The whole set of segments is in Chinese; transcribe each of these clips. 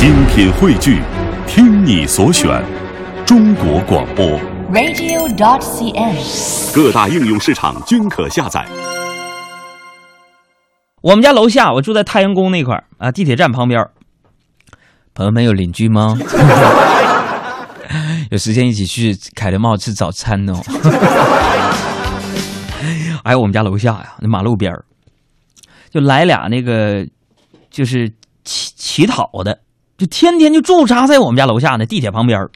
精品汇聚，听你所选，中国广播。radio.dot.cn，。各大应用市场均可下载。我们家楼下，我住在太阳宫那块儿啊，地铁站旁边儿。朋友们有邻居吗？有时间一起去凯德茂吃早餐哦。还有我们家楼下呀，那马路边儿，就来俩那个，就是乞乞讨的，就天天就驻扎在我们家楼下呢，地铁旁边。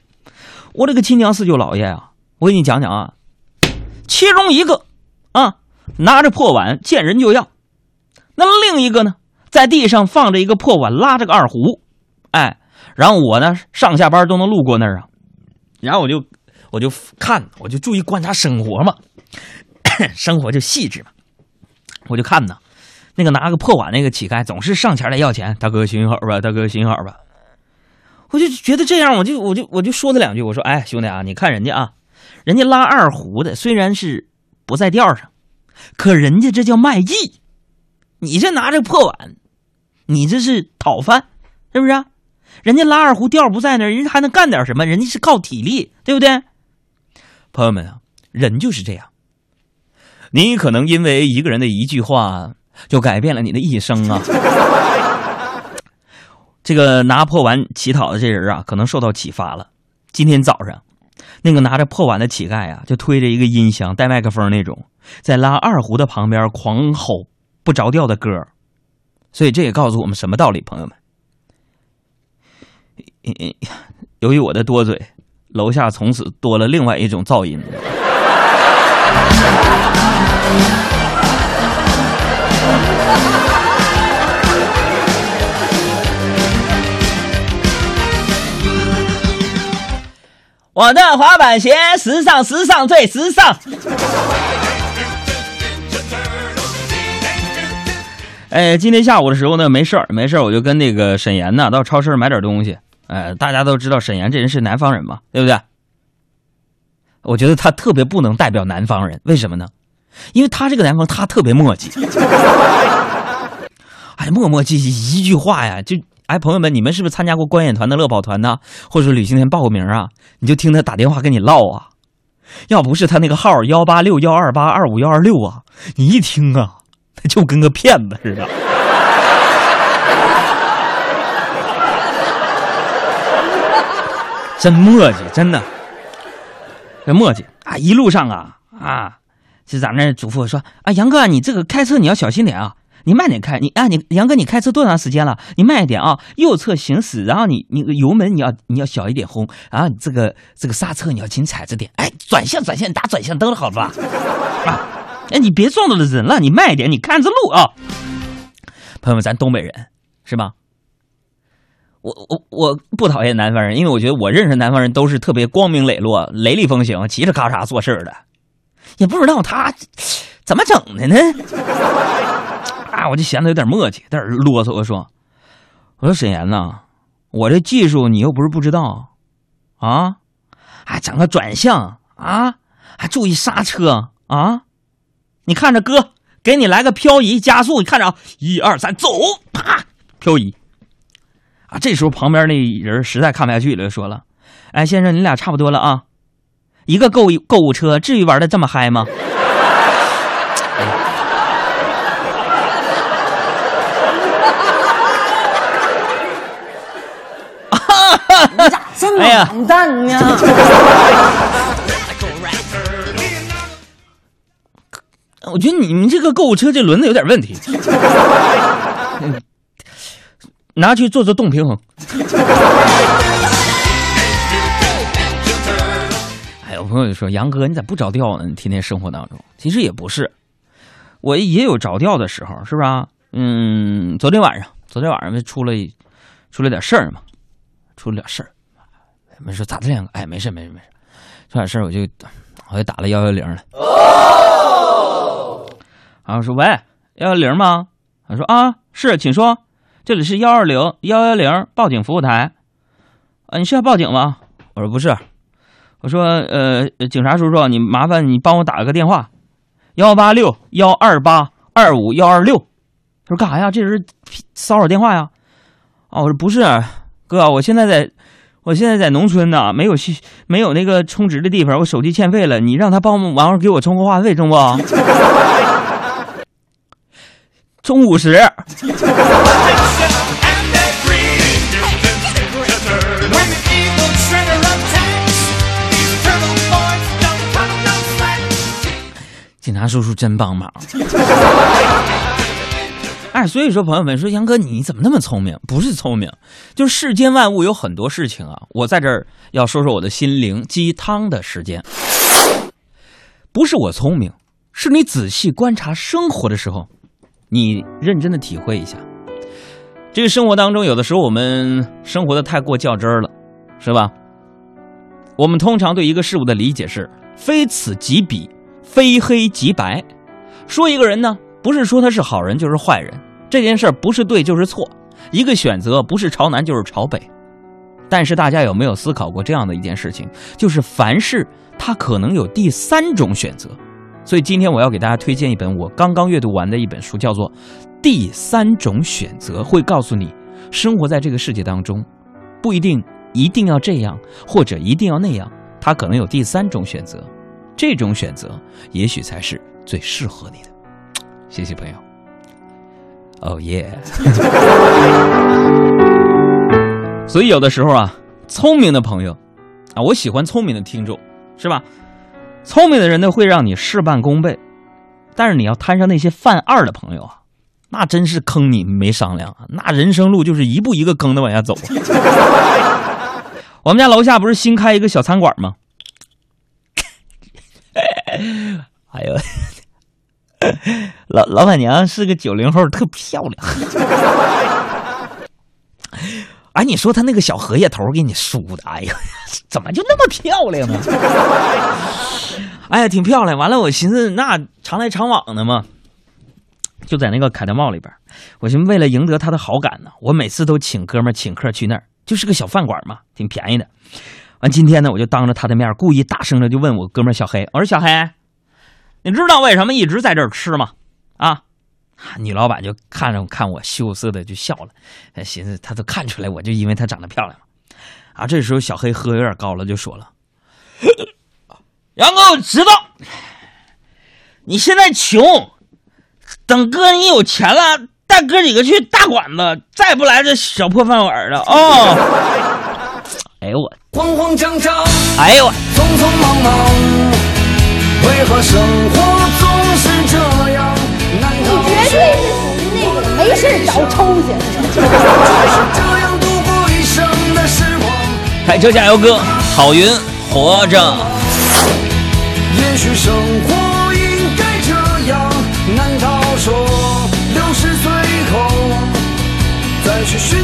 我这个亲娘四舅姥爷啊、我给你讲讲啊，其中一个啊拿着破碗见人就要，那另一个呢在地上放着一个破碗，拉着个二胡，哎，然后我呢上下班都能路过那儿啊，然后我就我就看，我就注意观察生活嘛，生活就细致嘛，我就看呐，那个拿个破碗那个乞丐总是上前来要钱，大哥行好吧，大哥行好吧，我就觉得这样，我就我就我就说他两句，我说哎兄弟啊，你看人家啊，人家拉二胡的虽然是不在调上，可人家这叫卖艺，你这拿着破碗，你这是讨饭，是不是、啊？人家拉二胡调不在那儿，人家还能干点什么？人家是靠体力，对不对？朋友们啊，人就是这样。你可能因为一个人的一句话，就改变了你的一生啊。这个拿破碗乞讨的这人啊，可能受到启发了。今天早上，那个拿着破碗的乞丐啊，就推着一个音箱，带麦克风那种，在拉二胡的旁边狂吼不着调的歌。所以这也告诉我们什么道理，朋友们？由于我的多嘴，楼下从此多了另外一种噪音。我的滑板鞋时尚，时尚最时尚。哎，今天下午的时候呢，没事儿，没事儿，我就跟那个沈岩呢到超市买点东西。哎，大家都知道沈岩这人是南方人嘛，对不对？我觉得他特别不能代表南方人，为什么呢？因为他这个南方，他特别磨叽。哎，磨磨唧唧一句话呀，就哎，朋友们，你们是不是参加过观演团的乐跑团呢？或者说旅行团报过名啊？你就听他打电话跟你唠啊，要不是他那个号幺八六幺二八二五幺二六啊，你一听啊，他就跟个骗子似的。真磨叽，真的，真磨叽啊！一路上啊啊，就咱们那嘱咐我说啊，杨哥，你这个开车你要小心点啊，你慢点开。你啊，你杨哥，你开车多长时间了？你慢一点啊，右侧行驶，然后你你油门你要你要小一点轰，然后这个这个刹车你要紧踩着点。哎，转向转向，打转向灯，好吧？啊，哎，你别撞到了人了，你慢一点，你看着路啊。朋友们，咱东北人是吧？我我我不讨厌南方人，因为我觉得我认识南方人都是特别光明磊落、雷厉风行、嘁哩咔嚓做事儿的，也不知道他怎么整的呢？啊，我就嫌他有点磨叽，有点啰嗦。我说，我说沈岩呐，我这技术你又不是不知道啊，还整个转向啊，还注意刹车啊，你看着哥给你来个漂移加速，你看着啊，一二三，走，啪，漂移。啊，这时候旁边那人实在看不下去了，就说了：“哎，先生，你俩差不多了啊，一个购物购物车，至于玩的这么嗨吗？”你咋这么完蛋呢？我觉得你们这个购物车这轮子有点问题，嗯拿去做做动平衡。哎，有朋友就说：“杨哥，你咋不着调呢？你天天生活当中，其实也不是，我也有着调的时候，是不是啊？嗯，昨天晚上，昨天晚上不出了出了点事儿嘛，出了点事儿。没说咋的两个？哎，没事没事没事，出点事儿我就我就打了幺幺零了。然后说喂，幺幺零吗？他说啊，是，请说，这里是幺二零幺幺零报警服务台。啊，你是要报警吗？我说不是，我说呃，警察叔叔，你麻烦你帮我打个电话，幺八六幺二八二五幺二六。他说干啥呀？这人骚扰电话呀？啊，我说不是，哥，我现在在，我现在在农村呢，没有去没有那个充值的地方，我手机欠费了，你让他帮忙忙给我充个话费，中不？充五十。警察叔叔真帮忙。哎，所以说，朋友们说，杨哥你怎么那么聪明？不是聪明，就是世间万物有很多事情啊。我在这儿要说说我的心灵鸡汤的时间。不是我聪明，是你仔细观察生活的时候，你认真的体会一下。这个生活当中，有的时候我们生活的太过较真儿了，是吧？我们通常对一个事物的理解是非此即彼，非黑即白。说一个人呢？不是说他是好人就是坏人，这件事不是对就是错，一个选择不是朝南就是朝北。但是大家有没有思考过这样的一件事情？就是凡事它可能有第三种选择。所以今天我要给大家推荐一本我刚刚阅读完的一本书，叫做《第三种选择》，会告诉你，生活在这个世界当中，不一定一定要这样，或者一定要那样，它可能有第三种选择，这种选择也许才是最适合你的。谢谢朋友。哦耶！所以有的时候啊，聪明的朋友啊，我喜欢聪明的听众，是吧？聪明的人呢，会让你事半功倍。但是你要摊上那些犯二的朋友啊，那真是坑你没商量啊！那人生路就是一步一个坑的往下走。我们家楼下不是新开一个小餐馆吗？哎呦！老老板娘是个九零后，特漂亮。哎，你说她那个小荷叶头给你梳的，哎呀，怎么就那么漂亮呢？哎呀，挺漂亮。完了，我寻思那常来常往的嘛，就在那个凯德茂里边。我寻思为了赢得他的好感呢，我每次都请哥们请客去那儿，就是个小饭馆嘛，挺便宜的。完今天呢，我就当着他的面故意大声的就问我哥们小黑，我说小黑。你知道为什么一直在这儿吃吗？啊，女老板就看着看我羞涩的就笑了，寻思她都看出来我就因为她长得漂亮啊，这时候小黑喝有点高了，就说了：“杨哥，我知道你现在穷，等哥你有钱了，带哥几个去大馆子，再不来这小破饭碗了哦！” 哎呦我，慌慌张张，哎呦我，匆匆忙忙。为何生活总是这样？你绝对是属于那种没事找抽型开车加油，哥，郝云，活着。也许生活应该这样，难道说六十岁后再去寻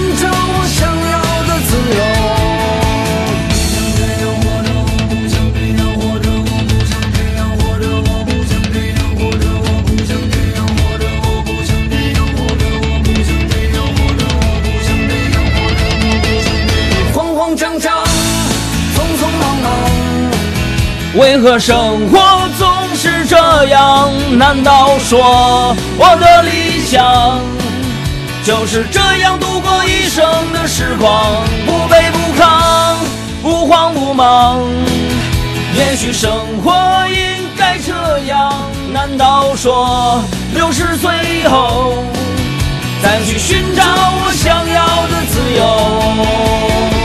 为何生活总是这样？难道说我的理想就是这样度过一生的时光？不卑不亢，不慌不忙。也许生活应该这样。难道说六十岁以后再去寻找我想要的自由？